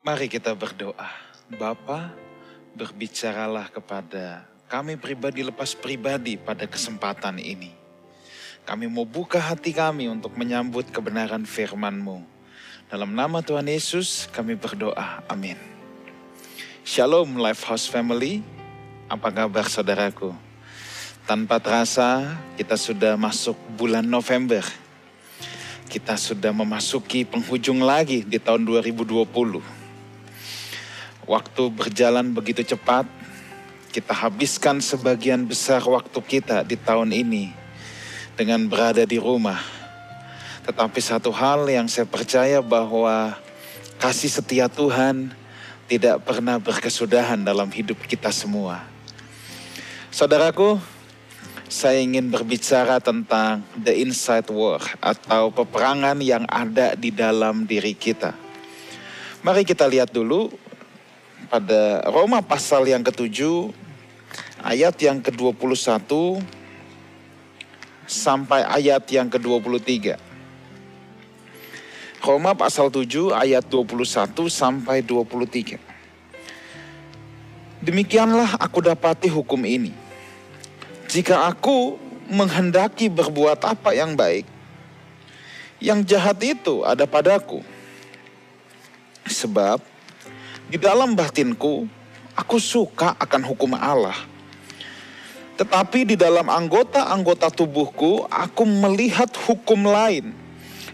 Mari kita berdoa. Bapa, berbicaralah kepada kami pribadi lepas pribadi pada kesempatan ini. Kami mau buka hati kami untuk menyambut kebenaran firman-Mu. Dalam nama Tuhan Yesus kami berdoa. Amin. Shalom Lifehouse Family. Apa kabar saudaraku? Tanpa terasa kita sudah masuk bulan November. Kita sudah memasuki penghujung lagi di tahun 2020. Waktu berjalan begitu cepat, kita habiskan sebagian besar waktu kita di tahun ini dengan berada di rumah. Tetapi satu hal yang saya percaya bahwa kasih setia Tuhan tidak pernah berkesudahan dalam hidup kita semua. Saudaraku, saya ingin berbicara tentang the inside war atau peperangan yang ada di dalam diri kita. Mari kita lihat dulu pada Roma pasal yang ketujuh ayat yang ke-21 sampai ayat yang ke-23. Roma pasal 7 ayat 21 sampai 23. Demikianlah aku dapati hukum ini. Jika aku menghendaki berbuat apa yang baik, yang jahat itu ada padaku. Sebab di dalam batinku aku suka akan hukum Allah. Tetapi di dalam anggota-anggota tubuhku aku melihat hukum lain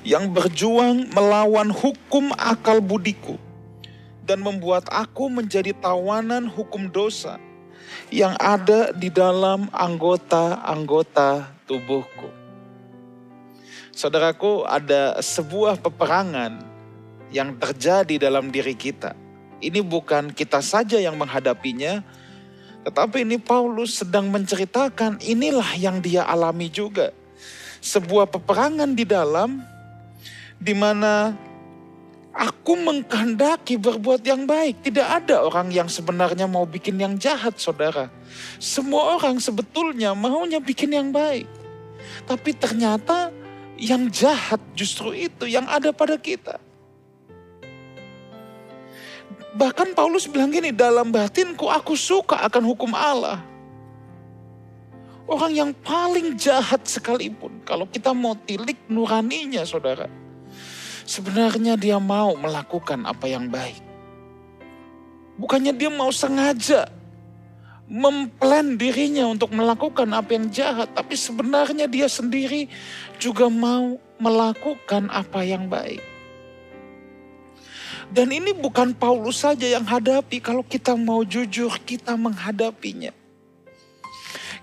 yang berjuang melawan hukum akal budiku dan membuat aku menjadi tawanan hukum dosa yang ada di dalam anggota-anggota tubuhku. Saudaraku, ada sebuah peperangan yang terjadi dalam diri kita. Ini bukan kita saja yang menghadapinya, tetapi ini Paulus sedang menceritakan inilah yang dia alami juga. Sebuah peperangan di dalam di mana Aku mengkehendaki berbuat yang baik. Tidak ada orang yang sebenarnya mau bikin yang jahat, saudara. Semua orang sebetulnya maunya bikin yang baik. Tapi ternyata yang jahat justru itu yang ada pada kita. Bahkan Paulus bilang gini, dalam batinku aku suka akan hukum Allah. Orang yang paling jahat sekalipun, kalau kita mau tilik nuraninya saudara Sebenarnya dia mau melakukan apa yang baik. Bukannya dia mau sengaja memplan dirinya untuk melakukan apa yang jahat, tapi sebenarnya dia sendiri juga mau melakukan apa yang baik. Dan ini bukan Paulus saja yang hadapi, kalau kita mau jujur, kita menghadapinya.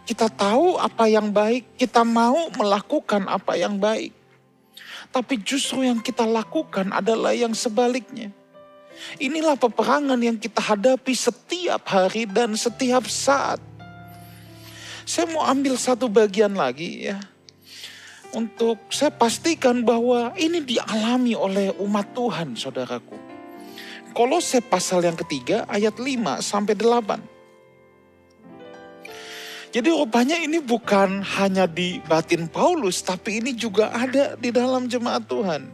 Kita tahu apa yang baik, kita mau melakukan apa yang baik. Tapi justru yang kita lakukan adalah yang sebaliknya. Inilah peperangan yang kita hadapi setiap hari dan setiap saat. Saya mau ambil satu bagian lagi ya. Untuk saya pastikan bahwa ini dialami oleh umat Tuhan saudaraku. Kolose pasal yang ketiga ayat 5 sampai 8. Jadi rupanya ini bukan hanya di batin Paulus, tapi ini juga ada di dalam jemaat Tuhan.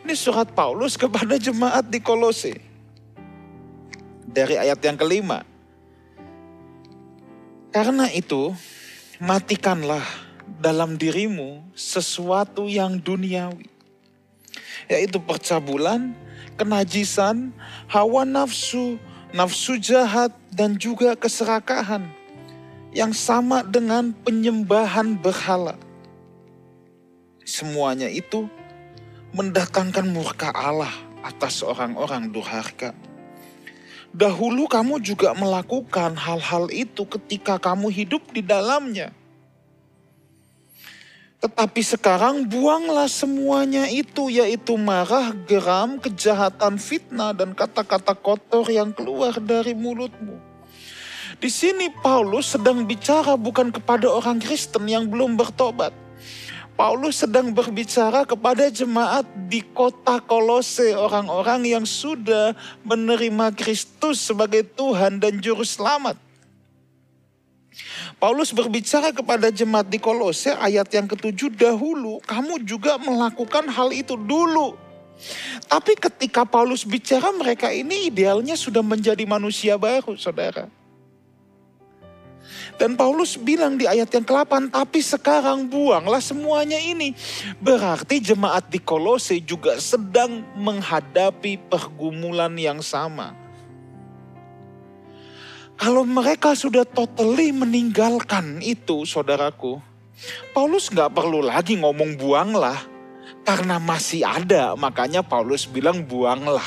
Ini surat Paulus kepada jemaat di Kolose. Dari ayat yang kelima. Karena itu, matikanlah dalam dirimu sesuatu yang duniawi. Yaitu percabulan, kenajisan, hawa nafsu, nafsu jahat, dan juga keserakahan yang sama dengan penyembahan berhala. Semuanya itu mendatangkan murka Allah atas orang-orang durhaka. Dahulu kamu juga melakukan hal-hal itu ketika kamu hidup di dalamnya. Tetapi sekarang buanglah semuanya itu, yaitu marah, geram, kejahatan, fitnah, dan kata-kata kotor yang keluar dari mulutmu di sini Paulus sedang bicara bukan kepada orang Kristen yang belum bertobat. Paulus sedang berbicara kepada jemaat di kota Kolose, orang-orang yang sudah menerima Kristus sebagai Tuhan dan Juru Selamat. Paulus berbicara kepada jemaat di Kolose ayat yang ketujuh dahulu kamu juga melakukan hal itu dulu. Tapi ketika Paulus bicara mereka ini idealnya sudah menjadi manusia baru saudara. Dan Paulus bilang di ayat yang ke-8, tapi sekarang buanglah semuanya ini. Berarti jemaat di Kolose juga sedang menghadapi pergumulan yang sama. Kalau mereka sudah totally meninggalkan itu saudaraku, Paulus nggak perlu lagi ngomong buanglah. Karena masih ada, makanya Paulus bilang buanglah.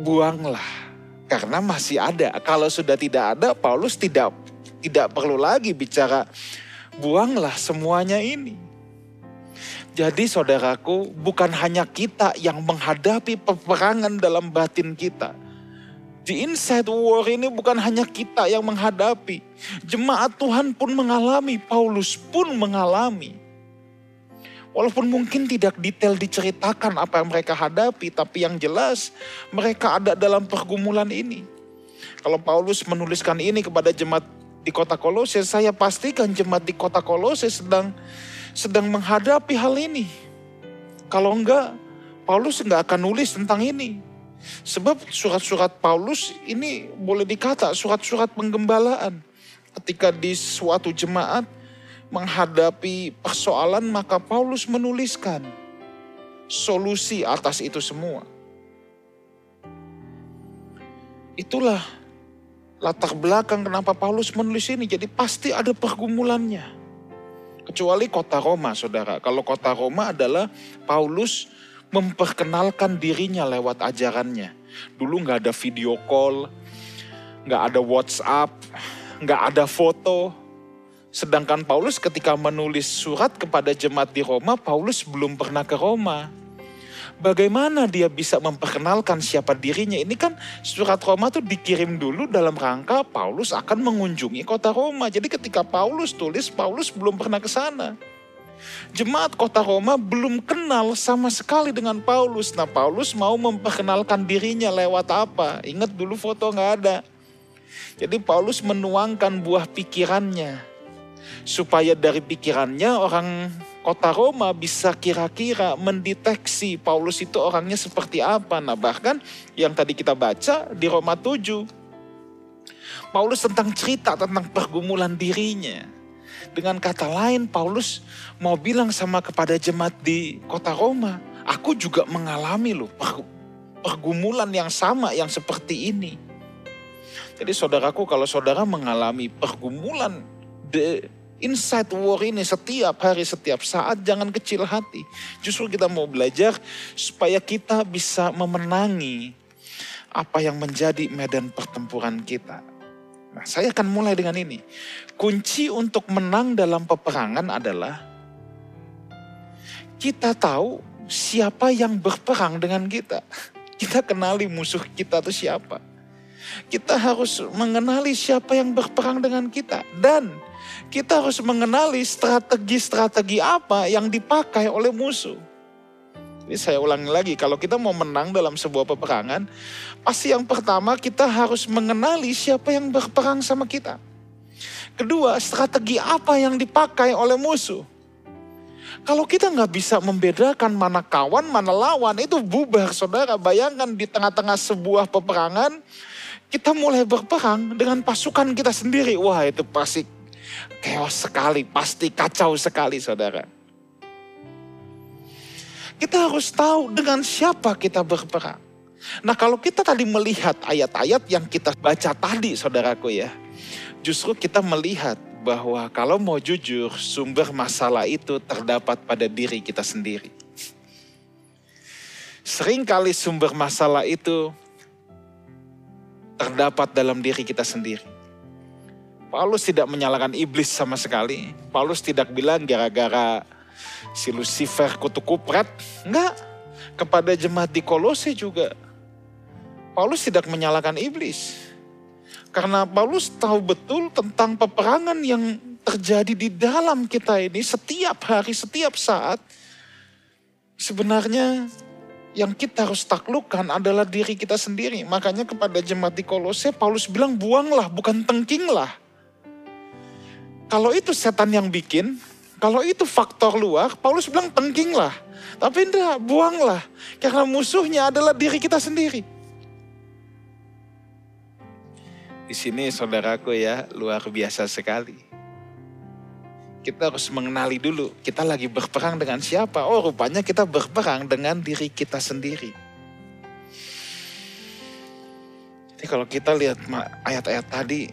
Buanglah. Karena masih ada. Kalau sudah tidak ada, Paulus tidak tidak perlu lagi bicara buanglah semuanya ini. Jadi saudaraku, bukan hanya kita yang menghadapi peperangan dalam batin kita. Di inside war ini bukan hanya kita yang menghadapi. Jemaat Tuhan pun mengalami, Paulus pun mengalami. Walaupun mungkin tidak detail diceritakan apa yang mereka hadapi, tapi yang jelas mereka ada dalam pergumulan ini. Kalau Paulus menuliskan ini kepada jemaat di kota Kolose, saya pastikan jemaat di kota Kolose sedang sedang menghadapi hal ini. Kalau enggak, Paulus enggak akan nulis tentang ini. Sebab surat-surat Paulus ini boleh dikata surat-surat penggembalaan. Ketika di suatu jemaat menghadapi persoalan, maka Paulus menuliskan solusi atas itu semua. Itulah latar belakang kenapa Paulus menulis ini. Jadi pasti ada pergumulannya. Kecuali kota Roma, saudara. Kalau kota Roma adalah Paulus memperkenalkan dirinya lewat ajarannya. Dulu nggak ada video call, nggak ada WhatsApp, nggak ada foto. Sedangkan Paulus ketika menulis surat kepada jemaat di Roma, Paulus belum pernah ke Roma bagaimana dia bisa memperkenalkan siapa dirinya. Ini kan surat Roma tuh dikirim dulu dalam rangka Paulus akan mengunjungi kota Roma. Jadi ketika Paulus tulis, Paulus belum pernah ke sana. Jemaat kota Roma belum kenal sama sekali dengan Paulus. Nah Paulus mau memperkenalkan dirinya lewat apa? Ingat dulu foto nggak ada. Jadi Paulus menuangkan buah pikirannya. Supaya dari pikirannya orang kota Roma bisa kira-kira mendeteksi Paulus itu orangnya seperti apa. Nah bahkan yang tadi kita baca di Roma 7. Paulus tentang cerita tentang pergumulan dirinya. Dengan kata lain Paulus mau bilang sama kepada jemaat di kota Roma. Aku juga mengalami loh pergumulan yang sama yang seperti ini. Jadi saudaraku kalau saudara mengalami pergumulan de, Inside war ini setiap hari, setiap saat jangan kecil hati. Justru kita mau belajar supaya kita bisa memenangi apa yang menjadi medan pertempuran kita. Nah, saya akan mulai dengan ini. Kunci untuk menang dalam peperangan adalah kita tahu siapa yang berperang dengan kita. Kita kenali musuh kita itu siapa. Kita harus mengenali siapa yang berperang dengan kita dan kita harus mengenali strategi-strategi apa yang dipakai oleh musuh. Ini saya ulangi lagi, kalau kita mau menang dalam sebuah peperangan, pasti yang pertama kita harus mengenali siapa yang berperang sama kita. Kedua, strategi apa yang dipakai oleh musuh. Kalau kita nggak bisa membedakan mana kawan, mana lawan, itu bubar saudara. Bayangkan di tengah-tengah sebuah peperangan, kita mulai berperang dengan pasukan kita sendiri. Wah itu pasti Chaos sekali, pasti kacau sekali saudara. Kita harus tahu dengan siapa kita berperang. Nah kalau kita tadi melihat ayat-ayat yang kita baca tadi saudaraku ya. Justru kita melihat bahwa kalau mau jujur sumber masalah itu terdapat pada diri kita sendiri. Seringkali sumber masalah itu terdapat dalam diri kita sendiri. Paulus tidak menyalahkan iblis sama sekali. Paulus tidak bilang gara-gara si Lucifer kutu kupret. Enggak. Kepada jemaat di Kolose juga. Paulus tidak menyalahkan iblis. Karena Paulus tahu betul tentang peperangan yang terjadi di dalam kita ini setiap hari, setiap saat. Sebenarnya yang kita harus taklukkan adalah diri kita sendiri. Makanya kepada jemaat di Kolose, Paulus bilang buanglah, bukan tengkinglah. Kalau itu setan yang bikin, Kalau itu faktor luar, Paulus bilang tengkinglah. Tapi enggak, buanglah. Karena musuhnya adalah diri kita sendiri. Di sini saudaraku ya, luar biasa sekali. Kita harus mengenali dulu, kita lagi berperang dengan siapa. Oh rupanya kita berperang dengan diri kita sendiri. Jadi kalau kita lihat ayat-ayat tadi,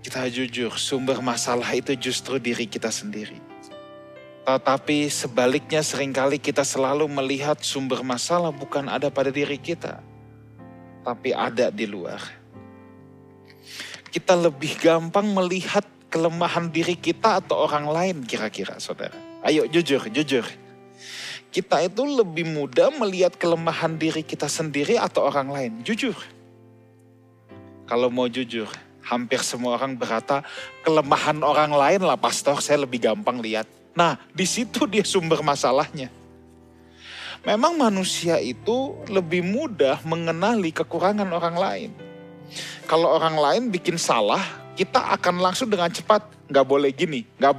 kita jujur, sumber masalah itu justru diri kita sendiri. Tetapi sebaliknya sering kali kita selalu melihat sumber masalah bukan ada pada diri kita, tapi ada di luar. Kita lebih gampang melihat kelemahan diri kita atau orang lain kira-kira saudara. Ayo jujur, jujur. Kita itu lebih mudah melihat kelemahan diri kita sendiri atau orang lain. Jujur. Kalau mau jujur, hampir semua orang berkata kelemahan orang lain lah pastor saya lebih gampang lihat. Nah, di situ dia sumber masalahnya. Memang manusia itu lebih mudah mengenali kekurangan orang lain. Kalau orang lain bikin salah, kita akan langsung dengan cepat, nggak boleh gini, nggak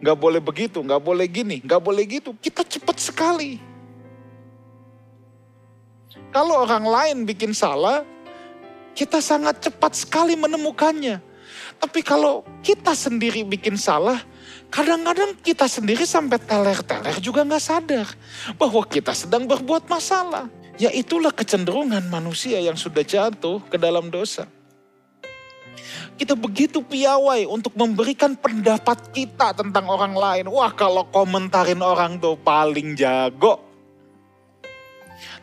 nggak boleh begitu, nggak boleh gini, nggak boleh gitu. Kita cepat sekali. Kalau orang lain bikin salah, kita sangat cepat sekali menemukannya. Tapi kalau kita sendiri bikin salah, Kadang-kadang kita sendiri sampai teler-teler juga nggak sadar bahwa kita sedang berbuat masalah. Ya itulah kecenderungan manusia yang sudah jatuh ke dalam dosa. Kita begitu piawai untuk memberikan pendapat kita tentang orang lain. Wah kalau komentarin orang tuh paling jago.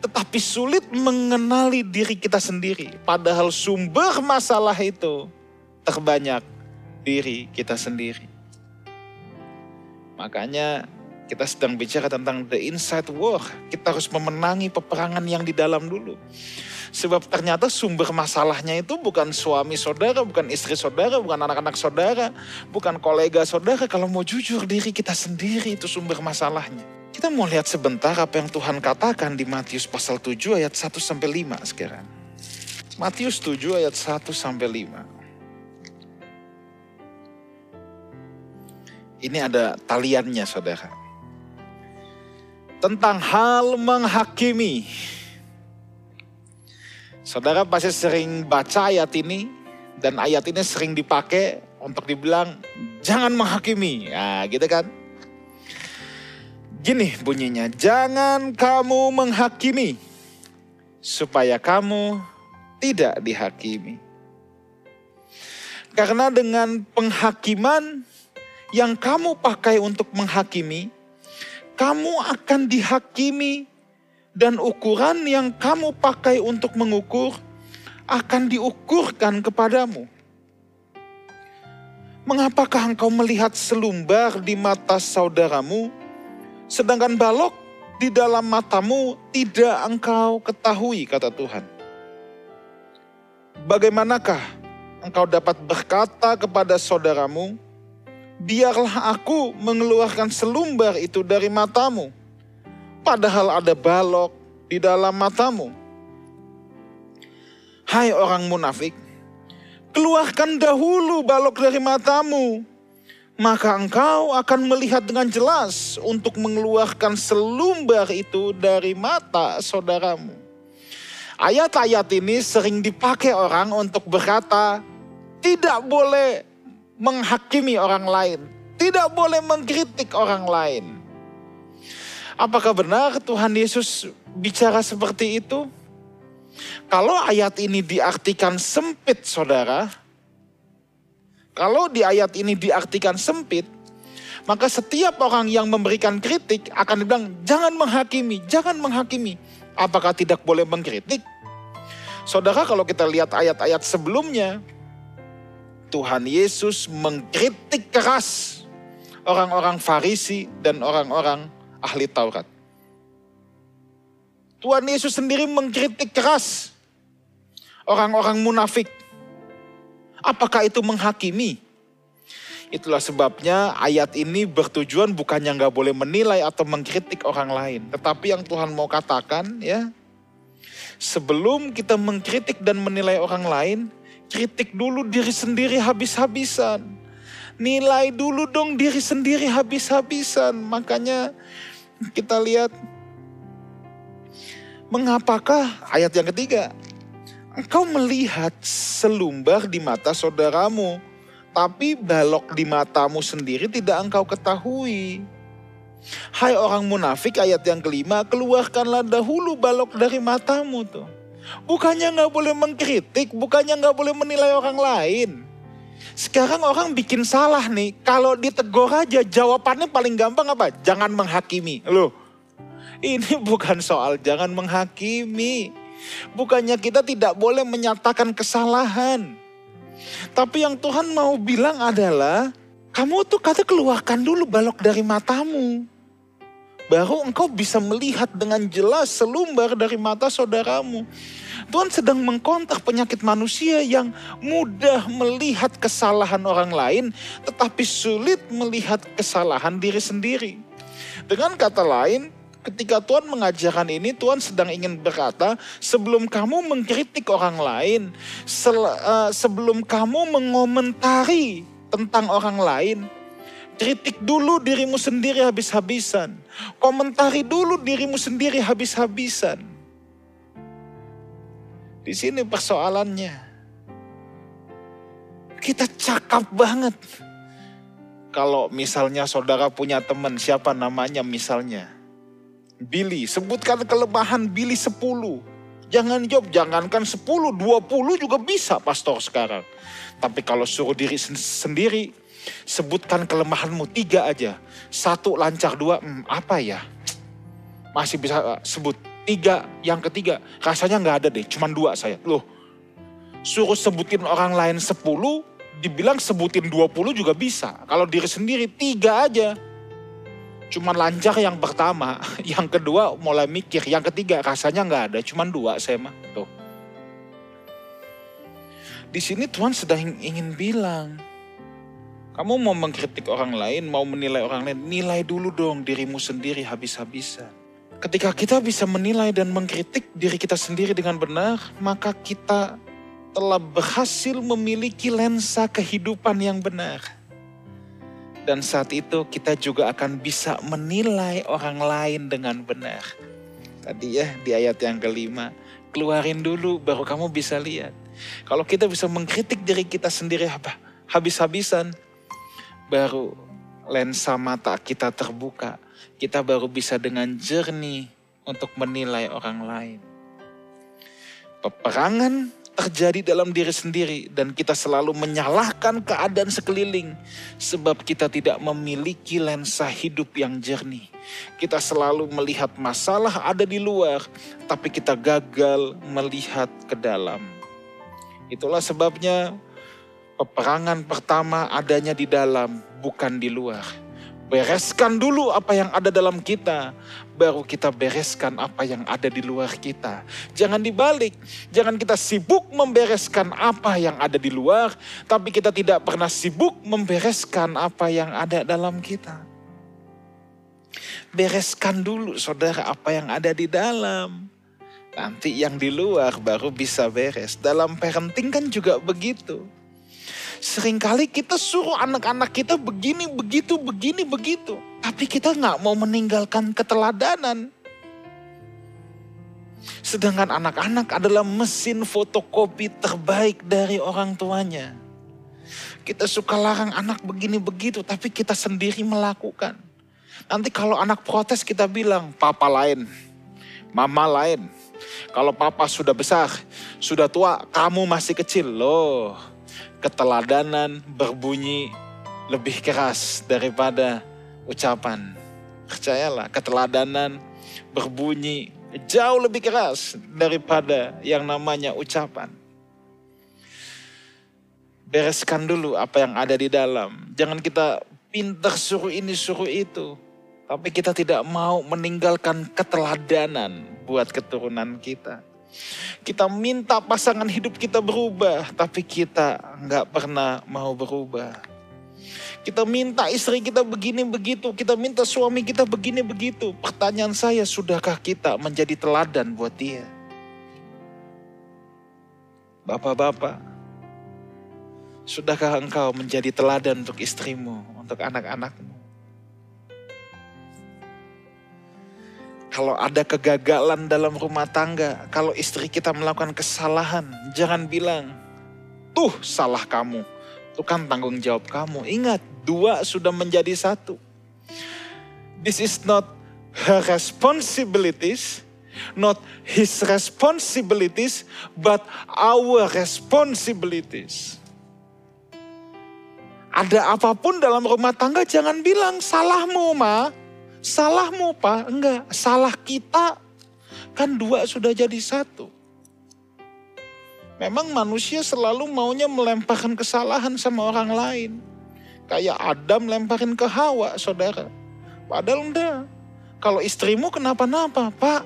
Tetapi sulit mengenali diri kita sendiri. Padahal sumber masalah itu terbanyak diri kita sendiri. Makanya kita sedang bicara tentang the inside war. Kita harus memenangi peperangan yang di dalam dulu. Sebab ternyata sumber masalahnya itu bukan suami saudara, bukan istri saudara, bukan anak-anak saudara, bukan kolega saudara. Kalau mau jujur diri kita sendiri itu sumber masalahnya. Kita mau lihat sebentar apa yang Tuhan katakan di Matius pasal 7 ayat 1 sampai 5 sekarang. Matius 7 ayat 1 sampai 5. Ini ada taliannya saudara. Tentang hal menghakimi. Saudara pasti sering baca ayat ini. Dan ayat ini sering dipakai untuk dibilang jangan menghakimi. Nah gitu kan. Gini bunyinya, jangan kamu menghakimi supaya kamu tidak dihakimi. Karena dengan penghakiman yang kamu pakai untuk menghakimi, kamu akan dihakimi dan ukuran yang kamu pakai untuk mengukur akan diukurkan kepadamu. Mengapakah engkau melihat selumbar di mata saudaramu, sedangkan balok di dalam matamu tidak engkau ketahui, kata Tuhan. Bagaimanakah engkau dapat berkata kepada saudaramu, biarlah aku mengeluarkan selumbar itu dari matamu. Padahal ada balok di dalam matamu. Hai orang munafik, keluarkan dahulu balok dari matamu, maka engkau akan melihat dengan jelas untuk mengeluarkan selumbar itu dari mata saudaramu. Ayat-ayat ini sering dipakai orang untuk berkata, tidak boleh menghakimi orang lain, tidak boleh mengkritik orang lain. Apakah benar Tuhan Yesus bicara seperti itu? Kalau ayat ini diartikan sempit, saudara, kalau di ayat ini diartikan sempit, maka setiap orang yang memberikan kritik akan dibilang, jangan menghakimi, jangan menghakimi. Apakah tidak boleh mengkritik? Saudara kalau kita lihat ayat-ayat sebelumnya, Tuhan Yesus mengkritik keras orang-orang Farisi dan orang-orang ahli Taurat. Tuhan Yesus sendiri mengkritik keras orang-orang munafik. Apakah itu menghakimi? Itulah sebabnya ayat ini bertujuan bukannya nggak boleh menilai atau mengkritik orang lain. Tetapi yang Tuhan mau katakan ya, sebelum kita mengkritik dan menilai orang lain, kritik dulu diri sendiri habis-habisan. Nilai dulu dong diri sendiri habis-habisan. Makanya kita lihat mengapakah ayat yang ketiga engkau melihat selumbar di mata saudaramu tapi balok di matamu sendiri tidak engkau ketahui. Hai orang munafik ayat yang kelima, keluarkanlah dahulu balok dari matamu tuh. Bukannya nggak boleh mengkritik, bukannya nggak boleh menilai orang lain. Sekarang orang bikin salah nih, kalau ditegur aja jawabannya paling gampang apa? Jangan menghakimi. Loh, ini bukan soal jangan menghakimi. Bukannya kita tidak boleh menyatakan kesalahan. Tapi yang Tuhan mau bilang adalah, kamu tuh kata keluarkan dulu balok dari matamu. Baru engkau bisa melihat dengan jelas selumbar dari mata saudaramu. Tuhan sedang mengkontak penyakit manusia yang mudah melihat kesalahan orang lain, tetapi sulit melihat kesalahan diri sendiri. Dengan kata lain, ketika Tuhan mengajarkan ini, Tuhan sedang ingin berkata, sebelum kamu mengkritik orang lain, uh, sebelum kamu mengomentari tentang orang lain, kritik dulu dirimu sendiri habis-habisan. Komentari dulu dirimu sendiri habis-habisan. Di sini persoalannya. Kita cakap banget. Kalau misalnya saudara punya teman, siapa namanya misalnya? Billy, sebutkan kelemahan Billy 10. Jangan jawab, jangankan 10, 20 juga bisa pastor sekarang. Tapi kalau suruh diri sendiri, sebutkan kelemahanmu tiga aja. Satu lancar, dua, hmm, apa ya? Masih bisa uh, sebut. Tiga, yang ketiga, rasanya nggak ada deh, cuma dua saya. Loh, suruh sebutin orang lain 10, dibilang sebutin 20 juga bisa. Kalau diri sendiri, tiga aja. Cuman lancar yang pertama, yang kedua mulai mikir, yang ketiga rasanya nggak ada, cuman dua saya mah. Tuh. Di sini Tuhan sedang ingin bilang, kamu mau mengkritik orang lain, mau menilai orang lain, nilai dulu dong dirimu sendiri habis-habisan. Ketika kita bisa menilai dan mengkritik diri kita sendiri dengan benar, maka kita telah berhasil memiliki lensa kehidupan yang benar dan saat itu kita juga akan bisa menilai orang lain dengan benar. Tadi ya di ayat yang kelima, keluarin dulu baru kamu bisa lihat. Kalau kita bisa mengkritik diri kita sendiri apa? Habis-habisan, baru lensa mata kita terbuka. Kita baru bisa dengan jernih untuk menilai orang lain. Peperangan terjadi dalam diri sendiri dan kita selalu menyalahkan keadaan sekeliling sebab kita tidak memiliki lensa hidup yang jernih. Kita selalu melihat masalah ada di luar tapi kita gagal melihat ke dalam. Itulah sebabnya peperangan pertama adanya di dalam bukan di luar. Bereskan dulu apa yang ada dalam kita, baru kita bereskan apa yang ada di luar kita. Jangan dibalik, jangan kita sibuk membereskan apa yang ada di luar, tapi kita tidak pernah sibuk membereskan apa yang ada dalam kita. Bereskan dulu saudara apa yang ada di dalam. Nanti yang di luar baru bisa beres. Dalam parenting kan juga begitu Seringkali kita suruh anak-anak kita begini, begitu, begini, begitu. Tapi kita nggak mau meninggalkan keteladanan. Sedangkan anak-anak adalah mesin fotokopi terbaik dari orang tuanya. Kita suka larang anak begini begitu, tapi kita sendiri melakukan. Nanti kalau anak protes kita bilang, papa lain, mama lain. Kalau papa sudah besar, sudah tua, kamu masih kecil. Loh, keteladanan berbunyi lebih keras daripada ucapan. Percayalah, keteladanan berbunyi jauh lebih keras daripada yang namanya ucapan. Bereskan dulu apa yang ada di dalam. Jangan kita pintar suruh ini suruh itu. Tapi kita tidak mau meninggalkan keteladanan buat keturunan kita. Kita minta pasangan hidup kita berubah, tapi kita nggak pernah mau berubah. Kita minta istri kita begini begitu, kita minta suami kita begini begitu. Pertanyaan saya, sudahkah kita menjadi teladan buat dia? Bapak-bapak, Sudahkah engkau menjadi teladan untuk istrimu, untuk anak-anakmu? Kalau ada kegagalan dalam rumah tangga, kalau istri kita melakukan kesalahan, jangan bilang, tuh salah kamu, itu kan tanggung jawab kamu. Ingat, dua sudah menjadi satu. This is not her responsibilities, not his responsibilities, but our responsibilities. Ada apa pun dalam rumah tangga jangan bilang salahmu ma, salahmu pak, enggak, salah kita. Kan dua sudah jadi satu. Memang manusia selalu maunya melemparkan kesalahan sama orang lain. Kayak Adam lemparin ke Hawa, saudara. Padahal enggak. Kalau istrimu kenapa-napa, Pak,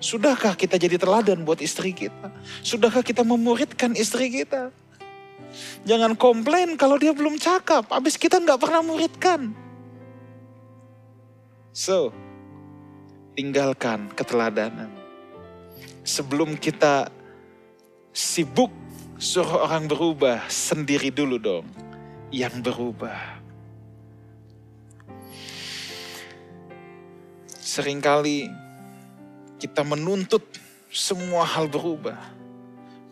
sudahkah kita jadi teladan buat istri kita? Sudahkah kita memuridkan istri kita? Jangan komplain kalau dia belum cakap, habis kita nggak pernah muridkan. So, tinggalkan keteladanan. Sebelum kita sibuk suruh orang berubah, sendiri dulu dong yang berubah. Seringkali kita menuntut semua hal berubah.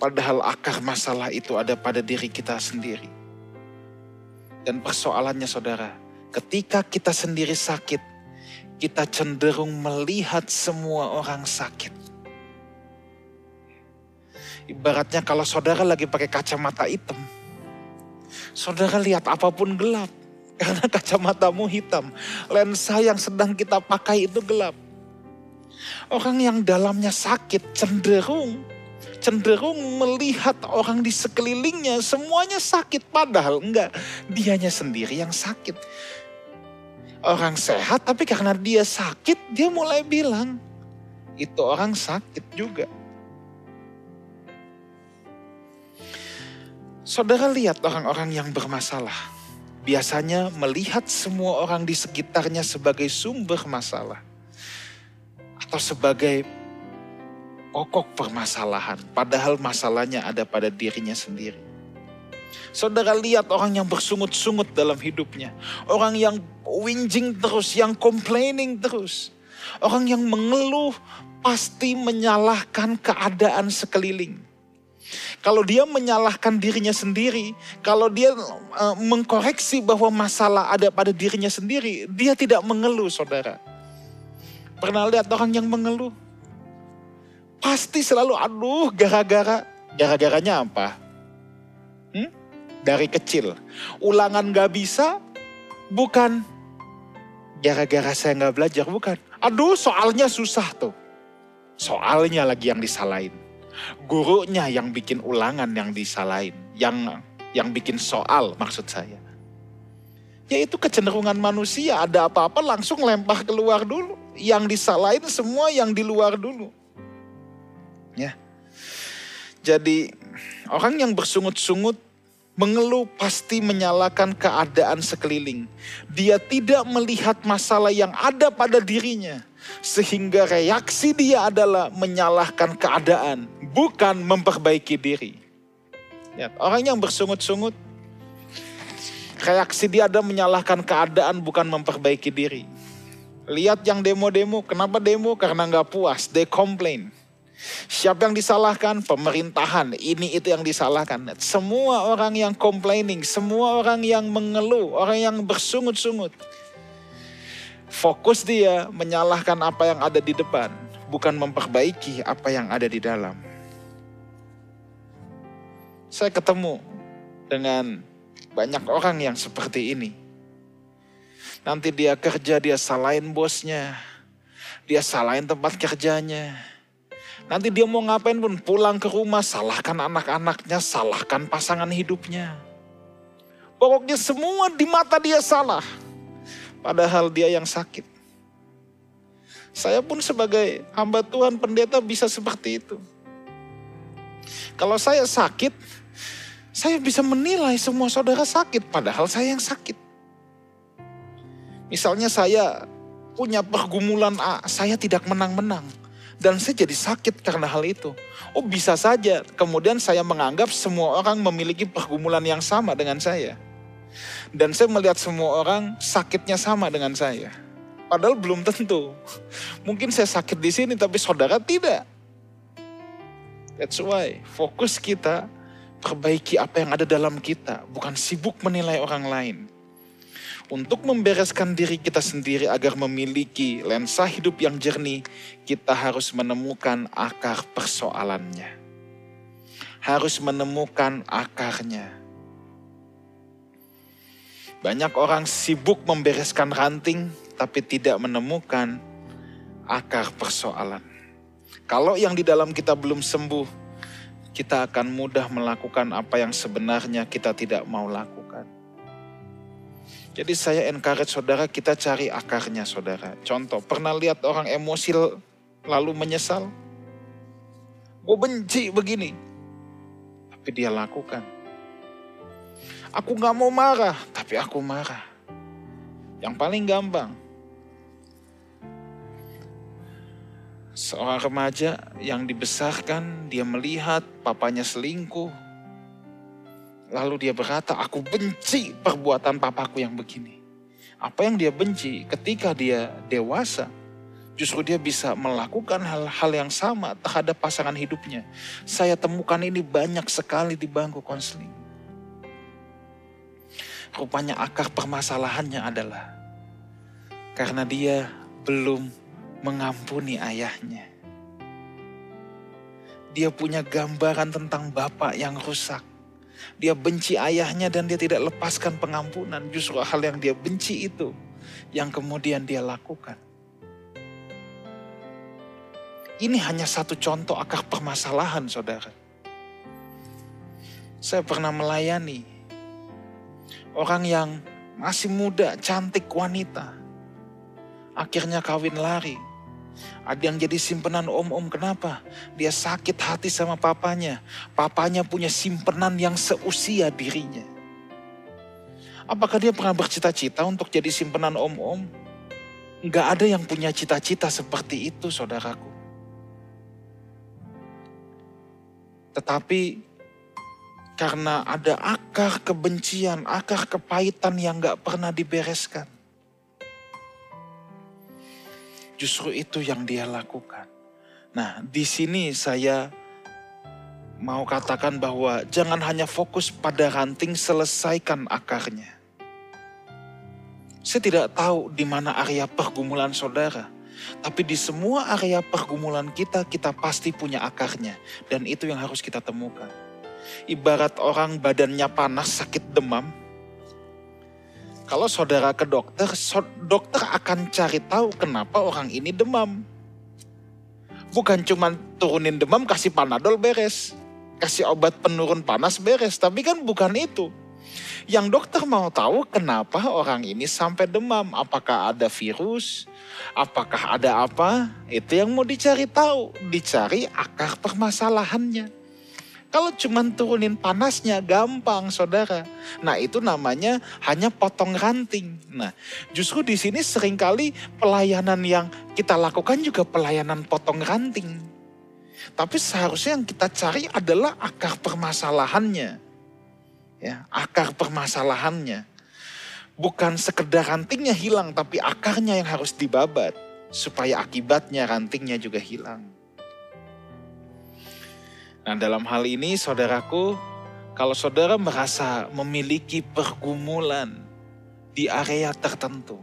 Padahal akar masalah itu ada pada diri kita sendiri. Dan persoalannya saudara, ketika kita sendiri sakit, kita cenderung melihat semua orang sakit. Ibaratnya kalau saudara lagi pakai kacamata hitam, saudara lihat apa pun gelap karena kacamatamu hitam. Lensa yang sedang kita pakai itu gelap. Orang yang dalamnya sakit cenderung cenderung melihat orang di sekelilingnya semuanya sakit padahal enggak dianya sendiri yang sakit orang sehat tapi karena dia sakit dia mulai bilang itu orang sakit juga. Saudara lihat orang-orang yang bermasalah. Biasanya melihat semua orang di sekitarnya sebagai sumber masalah. Atau sebagai pokok permasalahan. Padahal masalahnya ada pada dirinya sendiri. Saudara lihat orang yang bersungut-sungut dalam hidupnya. Orang yang whinging terus, yang complaining terus. Orang yang mengeluh pasti menyalahkan keadaan sekeliling. Kalau dia menyalahkan dirinya sendiri, kalau dia uh, mengkoreksi bahwa masalah ada pada dirinya sendiri, dia tidak mengeluh, saudara. Pernah lihat orang yang mengeluh? Pasti selalu, aduh, gara-gara. Gara-garanya apa? Dari kecil. Ulangan gak bisa, bukan gara-gara saya gak belajar, bukan. Aduh soalnya susah tuh. Soalnya lagi yang disalahin. Gurunya yang bikin ulangan yang disalahin. Yang yang bikin soal maksud saya. Yaitu kecenderungan manusia ada apa-apa langsung lempar keluar dulu. Yang disalahin semua yang di luar dulu. Ya. Jadi orang yang bersungut-sungut mengeluh pasti menyalahkan keadaan sekeliling. Dia tidak melihat masalah yang ada pada dirinya. Sehingga reaksi dia adalah menyalahkan keadaan, bukan memperbaiki diri. Ya, orang yang bersungut-sungut, reaksi dia ada menyalahkan keadaan, bukan memperbaiki diri. Lihat yang demo-demo, kenapa demo? Karena nggak puas, they complain. Siapa yang disalahkan? Pemerintahan. Ini itu yang disalahkan. Semua orang yang complaining, semua orang yang mengeluh, orang yang bersungut-sungut. Fokus dia menyalahkan apa yang ada di depan, bukan memperbaiki apa yang ada di dalam. Saya ketemu dengan banyak orang yang seperti ini. Nanti dia kerja, dia salahin bosnya. Dia salahin tempat kerjanya Nanti dia mau ngapain pun pulang ke rumah, salahkan anak-anaknya, salahkan pasangan hidupnya. Pokoknya semua di mata dia salah. Padahal dia yang sakit. Saya pun sebagai hamba Tuhan pendeta bisa seperti itu. Kalau saya sakit, saya bisa menilai semua saudara sakit, padahal saya yang sakit. Misalnya saya punya pergumulan A, saya tidak menang-menang. Dan saya jadi sakit karena hal itu. Oh bisa saja, kemudian saya menganggap semua orang memiliki pergumulan yang sama dengan saya. Dan saya melihat semua orang sakitnya sama dengan saya. Padahal belum tentu. Mungkin saya sakit di sini tapi saudara tidak. That's why fokus kita perbaiki apa yang ada dalam kita, bukan sibuk menilai orang lain untuk membereskan diri kita sendiri agar memiliki lensa hidup yang jernih, kita harus menemukan akar persoalannya. Harus menemukan akarnya. Banyak orang sibuk membereskan ranting, tapi tidak menemukan akar persoalan. Kalau yang di dalam kita belum sembuh, kita akan mudah melakukan apa yang sebenarnya kita tidak mau lakukan. Jadi saya encourage saudara kita cari akarnya saudara. Contoh, pernah lihat orang emosi lalu menyesal? Gue benci begini. Tapi dia lakukan. Aku gak mau marah, tapi aku marah. Yang paling gampang. Seorang remaja yang dibesarkan, dia melihat papanya selingkuh, Lalu dia berkata, aku benci perbuatan papaku yang begini. Apa yang dia benci ketika dia dewasa, justru dia bisa melakukan hal-hal yang sama terhadap pasangan hidupnya. Saya temukan ini banyak sekali di bangku konseling. Rupanya akar permasalahannya adalah karena dia belum mengampuni ayahnya. Dia punya gambaran tentang bapak yang rusak dia benci ayahnya dan dia tidak lepaskan pengampunan. Justru hal yang dia benci itu yang kemudian dia lakukan. Ini hanya satu contoh akar permasalahan saudara. Saya pernah melayani orang yang masih muda, cantik wanita. Akhirnya kawin lari ada yang jadi simpenan om-om kenapa? Dia sakit hati sama papanya. Papanya punya simpenan yang seusia dirinya. Apakah dia pernah bercita-cita untuk jadi simpenan om-om? Enggak ada yang punya cita-cita seperti itu saudaraku. Tetapi karena ada akar kebencian, akar kepahitan yang gak pernah dibereskan Justru itu yang dia lakukan. Nah, di sini saya mau katakan bahwa jangan hanya fokus pada ranting, selesaikan akarnya. Saya tidak tahu di mana area pergumulan saudara, tapi di semua area pergumulan kita, kita pasti punya akarnya, dan itu yang harus kita temukan. Ibarat orang badannya panas, sakit demam, kalau saudara ke dokter, dokter akan cari tahu kenapa orang ini demam. Bukan cuma turunin demam, kasih panadol beres. Kasih obat penurun panas beres, tapi kan bukan itu. Yang dokter mau tahu kenapa orang ini sampai demam. Apakah ada virus? Apakah ada apa? Itu yang mau dicari tahu. Dicari akar permasalahannya. Kalau cuma turunin panasnya gampang saudara. Nah itu namanya hanya potong ranting. Nah justru di sini sering kali pelayanan yang kita lakukan juga pelayanan potong ranting. Tapi seharusnya yang kita cari adalah akar permasalahannya. Ya, akar permasalahannya. Bukan sekedar rantingnya hilang, tapi akarnya yang harus dibabat. Supaya akibatnya rantingnya juga hilang. Nah dalam hal ini saudaraku, kalau saudara merasa memiliki pergumulan di area tertentu,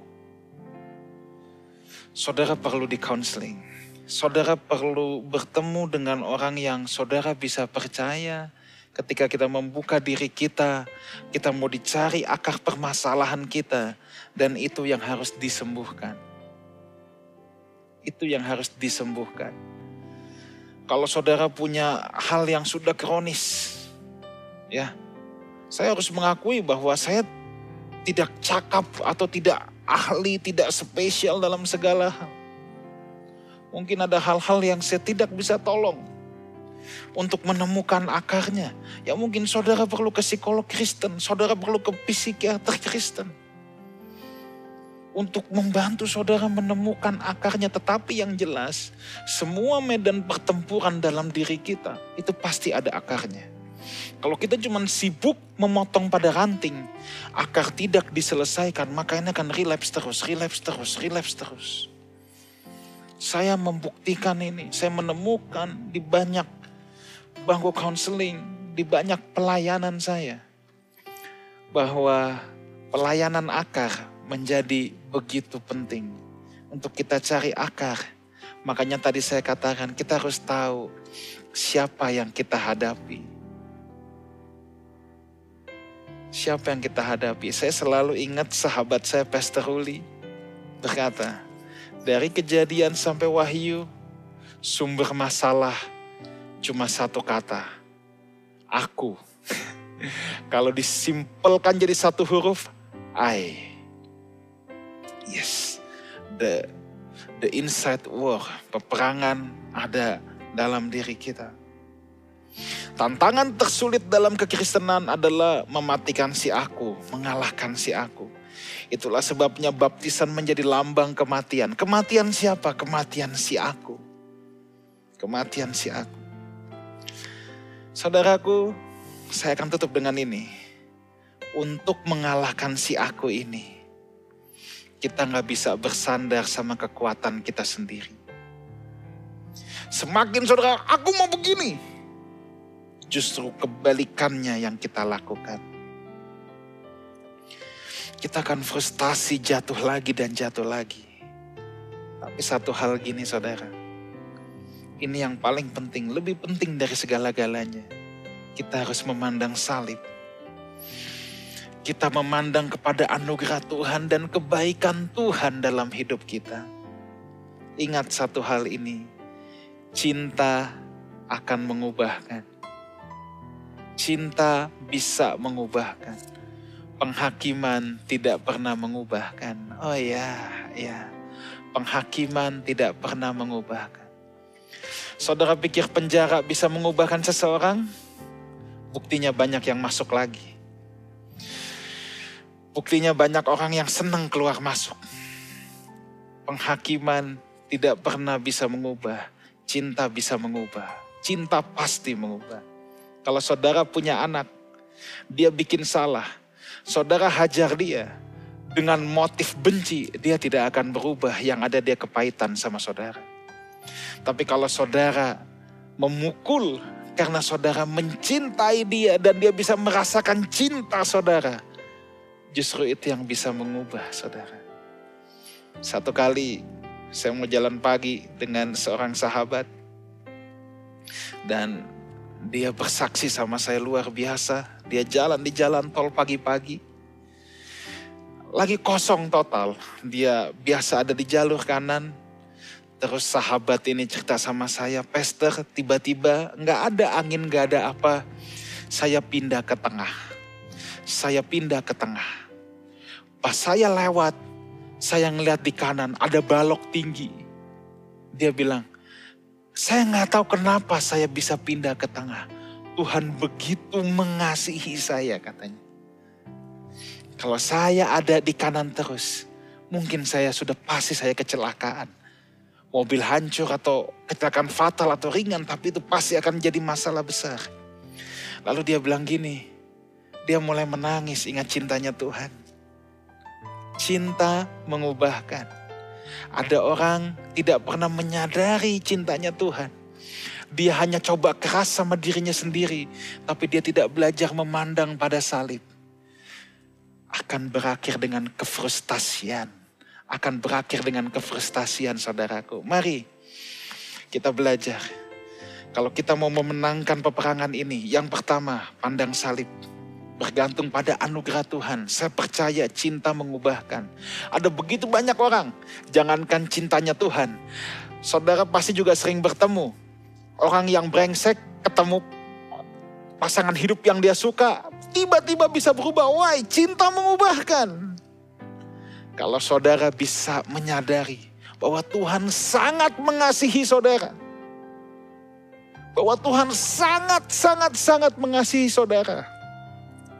saudara perlu di counseling. Saudara perlu bertemu dengan orang yang saudara bisa percaya ketika kita membuka diri kita, kita mau dicari akar permasalahan kita, dan itu yang harus disembuhkan. Itu yang harus disembuhkan. Kalau saudara punya hal yang sudah kronis, ya, saya harus mengakui bahwa saya tidak cakap atau tidak ahli, tidak spesial dalam segala hal. Mungkin ada hal-hal yang saya tidak bisa tolong untuk menemukan akarnya. Ya mungkin saudara perlu ke psikolog Kristen, saudara perlu ke psikiater Kristen. Untuk membantu saudara menemukan akarnya. Tetapi yang jelas, semua medan pertempuran dalam diri kita itu pasti ada akarnya. Kalau kita cuma sibuk memotong pada ranting, akar tidak diselesaikan, maka ini akan relapse terus, relapse terus, relapse terus. Saya membuktikan ini, saya menemukan di banyak bangku counseling, di banyak pelayanan saya, bahwa pelayanan akar menjadi begitu penting untuk kita cari akar. Makanya tadi saya katakan kita harus tahu siapa yang kita hadapi. Siapa yang kita hadapi? Saya selalu ingat sahabat saya Pastor Ruli berkata, dari kejadian sampai wahyu, sumber masalah cuma satu kata, aku. Kalau disimpelkan jadi satu huruf, I. Yes, the the inside war, peperangan ada dalam diri kita. Tantangan tersulit dalam kekristenan adalah mematikan si aku, mengalahkan si aku. Itulah sebabnya baptisan menjadi lambang kematian. Kematian siapa? Kematian si aku. Kematian si aku. Saudaraku, saya akan tutup dengan ini. Untuk mengalahkan si aku ini, kita nggak bisa bersandar sama kekuatan kita sendiri. Semakin saudara, aku mau begini. Justru kebalikannya yang kita lakukan. Kita akan frustasi jatuh lagi dan jatuh lagi. Tapi satu hal gini saudara. Ini yang paling penting, lebih penting dari segala-galanya. Kita harus memandang salib kita memandang kepada anugerah Tuhan dan kebaikan Tuhan dalam hidup kita. Ingat satu hal ini, cinta akan mengubahkan. Cinta bisa mengubahkan. Penghakiman tidak pernah mengubahkan. Oh ya, ya. Penghakiman tidak pernah mengubahkan. Saudara pikir penjara bisa mengubahkan seseorang? Buktinya banyak yang masuk lagi Buktinya banyak orang yang senang keluar masuk. Penghakiman tidak pernah bisa mengubah, cinta bisa mengubah. Cinta pasti mengubah. Kalau saudara punya anak, dia bikin salah, saudara hajar dia dengan motif benci, dia tidak akan berubah yang ada dia kepahitan sama saudara. Tapi kalau saudara memukul karena saudara mencintai dia dan dia bisa merasakan cinta saudara, Justru itu yang bisa mengubah saudara. Satu kali saya mau jalan pagi dengan seorang sahabat. Dan dia bersaksi sama saya luar biasa. Dia jalan di jalan tol pagi-pagi. Lagi kosong total. Dia biasa ada di jalur kanan. Terus sahabat ini cerita sama saya, Pester tiba-tiba nggak ada angin, nggak ada apa. Saya pindah ke tengah. Saya pindah ke tengah Pas saya lewat, saya ngeliat di kanan ada balok tinggi. Dia bilang, saya nggak tahu kenapa saya bisa pindah ke tengah. Tuhan begitu mengasihi saya katanya. Kalau saya ada di kanan terus, mungkin saya sudah pasti saya kecelakaan. Mobil hancur atau kecelakaan fatal atau ringan, tapi itu pasti akan jadi masalah besar. Lalu dia bilang gini, dia mulai menangis ingat cintanya Tuhan. Cinta mengubahkan. Ada orang tidak pernah menyadari cintanya Tuhan. Dia hanya coba keras sama dirinya sendiri, tapi dia tidak belajar memandang pada salib. Akan berakhir dengan kefrustasian. Akan berakhir dengan kefrustasian saudaraku. Mari kita belajar. Kalau kita mau memenangkan peperangan ini, yang pertama pandang salib bergantung pada anugerah Tuhan. Saya percaya cinta mengubahkan. Ada begitu banyak orang, jangankan cintanya Tuhan. Saudara pasti juga sering bertemu. Orang yang brengsek ketemu pasangan hidup yang dia suka, tiba-tiba bisa berubah. Why? Cinta mengubahkan. Kalau saudara bisa menyadari bahwa Tuhan sangat mengasihi saudara. Bahwa Tuhan sangat, sangat, sangat mengasihi saudara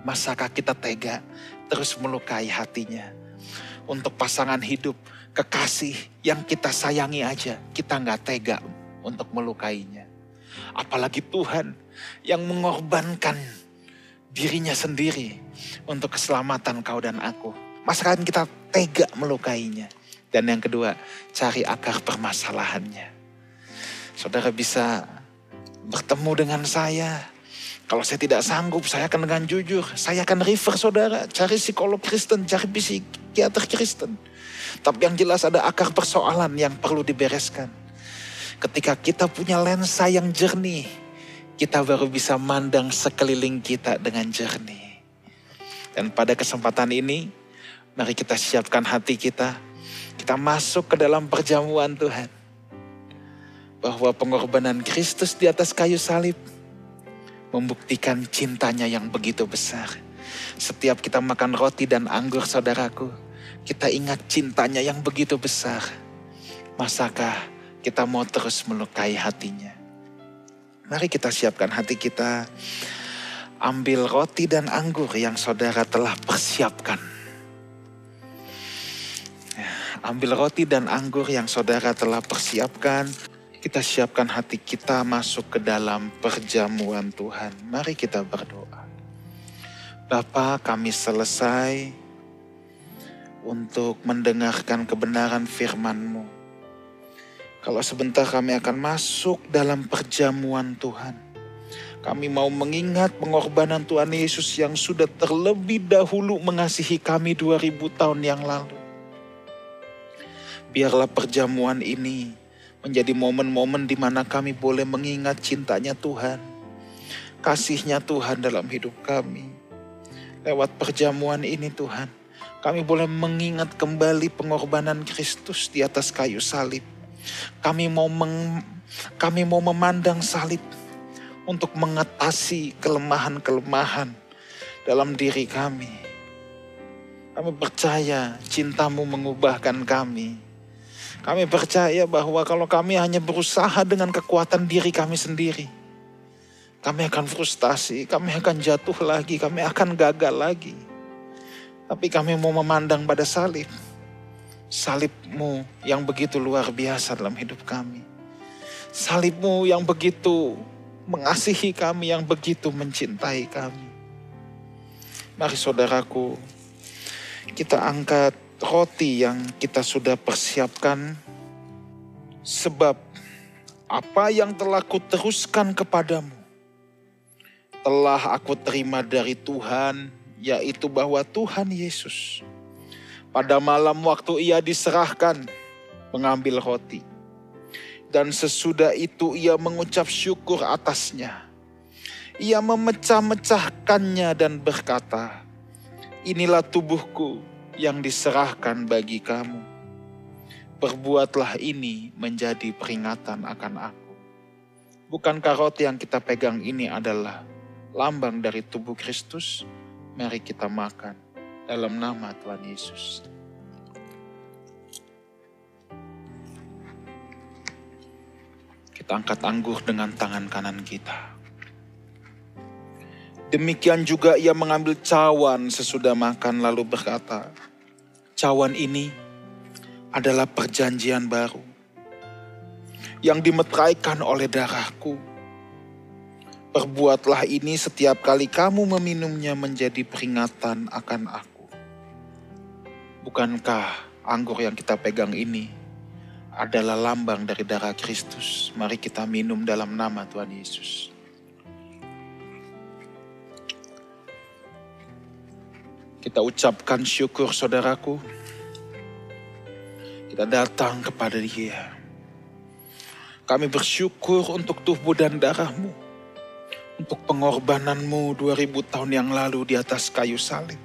Masakah kita tega terus melukai hatinya? untuk pasangan hidup, kekasih yang kita sayangi aja, kita nggak tega untuk melukainya. Apalagi Tuhan yang mengorbankan dirinya sendiri untuk keselamatan kau dan aku. Masa kan kita tega melukainya. Dan yang kedua, cari akar permasalahannya. Saudara bisa bertemu dengan saya. Kalau saya tidak sanggup, saya akan dengan jujur. Saya akan refer saudara, cari psikolog Kristen, cari psikiater Kristen. Tapi yang jelas ada akar persoalan yang perlu dibereskan. Ketika kita punya lensa yang jernih, kita baru bisa mandang sekeliling kita dengan jernih. Dan pada kesempatan ini, mari kita siapkan hati kita kita masuk ke dalam perjamuan Tuhan. Bahwa pengorbanan Kristus di atas kayu salib membuktikan cintanya yang begitu besar. Setiap kita makan roti dan anggur saudaraku, kita ingat cintanya yang begitu besar. Masakah kita mau terus melukai hatinya? Mari kita siapkan hati kita. Ambil roti dan anggur yang saudara telah persiapkan Ambil roti dan anggur yang saudara telah persiapkan. Kita siapkan hati kita masuk ke dalam perjamuan Tuhan. Mari kita berdoa. Bapa, kami selesai untuk mendengarkan kebenaran firman-Mu. Kalau sebentar kami akan masuk dalam perjamuan Tuhan. Kami mau mengingat pengorbanan Tuhan Yesus yang sudah terlebih dahulu mengasihi kami 2000 tahun yang lalu. Biarlah perjamuan ini menjadi momen-momen di mana kami boleh mengingat cintanya Tuhan, kasihnya Tuhan dalam hidup kami. Lewat perjamuan ini Tuhan, kami boleh mengingat kembali pengorbanan Kristus di atas kayu salib. Kami mau meng, kami mau memandang salib untuk mengatasi kelemahan-kelemahan dalam diri kami. Kami percaya cintamu mengubahkan kami. Kami percaya bahwa kalau kami hanya berusaha dengan kekuatan diri kami sendiri, kami akan frustasi, kami akan jatuh lagi, kami akan gagal lagi. Tapi kami mau memandang pada salib. Salibmu yang begitu luar biasa dalam hidup kami. Salibmu yang begitu mengasihi kami, yang begitu mencintai kami. Mari saudaraku, kita angkat roti yang kita sudah persiapkan, sebab apa yang telah kuteruskan kepadamu telah aku terima dari Tuhan, yaitu bahwa Tuhan Yesus pada malam waktu ia diserahkan mengambil roti. Dan sesudah itu ia mengucap syukur atasnya. Ia memecah-mecahkannya dan berkata, Inilah tubuhku yang diserahkan bagi kamu. Perbuatlah ini menjadi peringatan akan aku. Bukankah roti yang kita pegang ini adalah lambang dari tubuh Kristus? Mari kita makan dalam nama Tuhan Yesus. Kita angkat anggur dengan tangan kanan kita. Demikian juga ia mengambil cawan sesudah makan lalu berkata, cawan ini adalah perjanjian baru yang dimeteraikan oleh darahku. Perbuatlah ini setiap kali kamu meminumnya menjadi peringatan akan aku. Bukankah anggur yang kita pegang ini adalah lambang dari darah Kristus? Mari kita minum dalam nama Tuhan Yesus. Kita ucapkan syukur saudaraku. Kita datang kepada dia. Kami bersyukur untuk tubuh dan darahmu. Untuk pengorbananmu 2000 tahun yang lalu di atas kayu salib.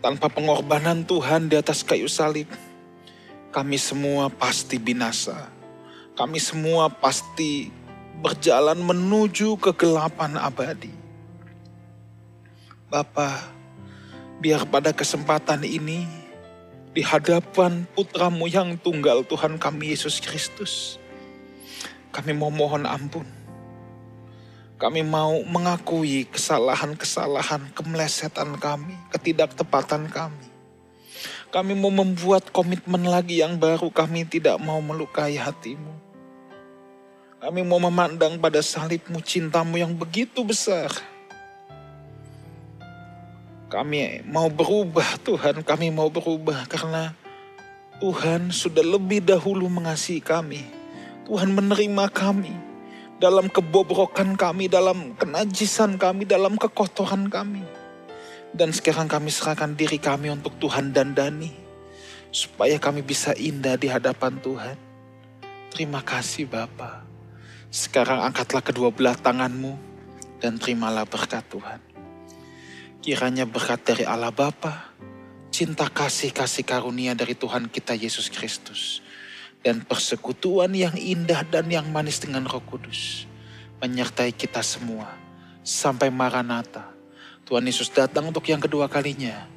Tanpa pengorbanan Tuhan di atas kayu salib, kami semua pasti binasa. Kami semua pasti berjalan menuju kegelapan abadi. Bapak, Biar pada kesempatan ini, di hadapan putramu yang tunggal Tuhan kami Yesus Kristus, kami mau mohon ampun. Kami mau mengakui kesalahan-kesalahan, kemelesetan kami, ketidaktepatan kami. Kami mau membuat komitmen lagi yang baru. Kami tidak mau melukai hatimu. Kami mau memandang pada salibmu cintamu yang begitu besar. Kami mau berubah Tuhan, kami mau berubah karena Tuhan sudah lebih dahulu mengasihi kami. Tuhan menerima kami dalam kebobrokan kami, dalam kenajisan kami, dalam kekotoran kami. Dan sekarang kami serahkan diri kami untuk Tuhan dan Dani. Supaya kami bisa indah di hadapan Tuhan. Terima kasih Bapa. Sekarang angkatlah kedua belah tanganmu dan terimalah berkat Tuhan. Kiranya berkat dari Allah Bapa, cinta kasih kasih karunia dari Tuhan kita Yesus Kristus, dan persekutuan yang indah dan yang manis dengan Roh Kudus menyertai kita semua sampai Maranatha. Tuhan Yesus datang untuk yang kedua kalinya,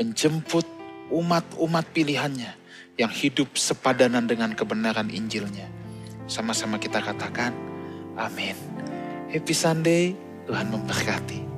menjemput umat-umat pilihannya yang hidup sepadanan dengan kebenaran Injilnya. Sama-sama kita katakan, amin. Happy Sunday, Tuhan memberkati.